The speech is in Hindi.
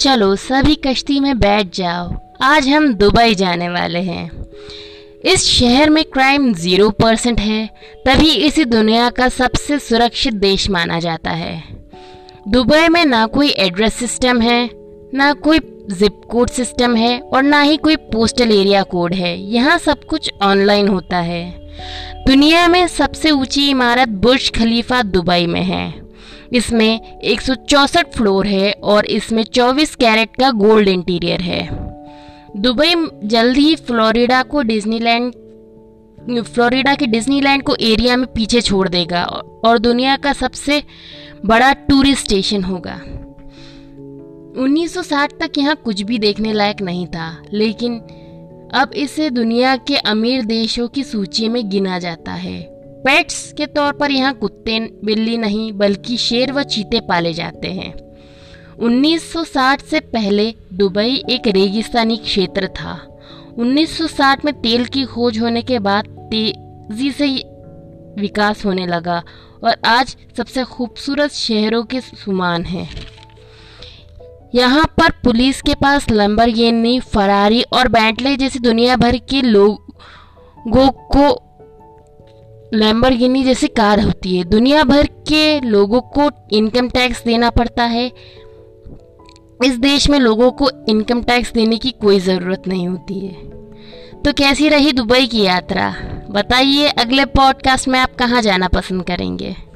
चलो, सभी कश्ती में बैठ जाओ। आज हम दुबई जाने वाले हैं। इस शहर में क्राइम ज़ीरो परसेंट है। तभी इसी दुनिया का सबसे सुरक्षित देश माना जाता है। दुबई में ना कोई एड्रेस सिस्टम है, ना कोई जिप कोड सिस्टम है और ना ही कोई पोस्टल एरिया कोड है। यहाँ सब कुछ ऑनलाइन होता है। दुनिया में सबसे ऊँची इमारत बुर्ज खलीफा दुबई में है। इसमें एक फ्लोर है और इसमें 24 कैरेट का गोल्ड इंटीरियर है। दुबई जल्द ही फ्लोरिडा को डिज्नीलैंड, फ्लोरिडा के डिज्नीलैंड को एरिया में पीछे छोड़ देगा और दुनिया का सबसे बड़ा टूरिस्ट स्टेशन होगा। 1960 तक यहाँ कुछ भी देखने लायक नहीं था, लेकिन अब इसे दुनिया के अमीर देशों की सूची में गिना जाता है। पेट्स के तौर पर यहाँ कुत्ते, बिल्ली नहीं, बल्कि शेर व चीते पाले जाते हैं। 1960 से पहले दुबई एक रेगिस्तानी क्षेत्र था। 1960 में तेल की खोज होने के बाद तेज़ी से विकास होने लगा और आज सबसे खूबसूरत शहरों के सुमान है। यहाँ पर पुलिस के पास लंबरगिनी, फरारी और बैंटले जैसी दुनिया भर के लोगों को लैम्बरगिनी जैसी कार होती है। दुनिया भर के लोगों को इनकम टैक्स देना पड़ता है। इस देश में लोगों को इनकम टैक्स देने की कोई ज़रूरत नहीं होती है। तो कैसी रही दुबई की यात्रा? बताइए, अगले पॉडकास्ट में आप कहाँ जाना पसंद करेंगे?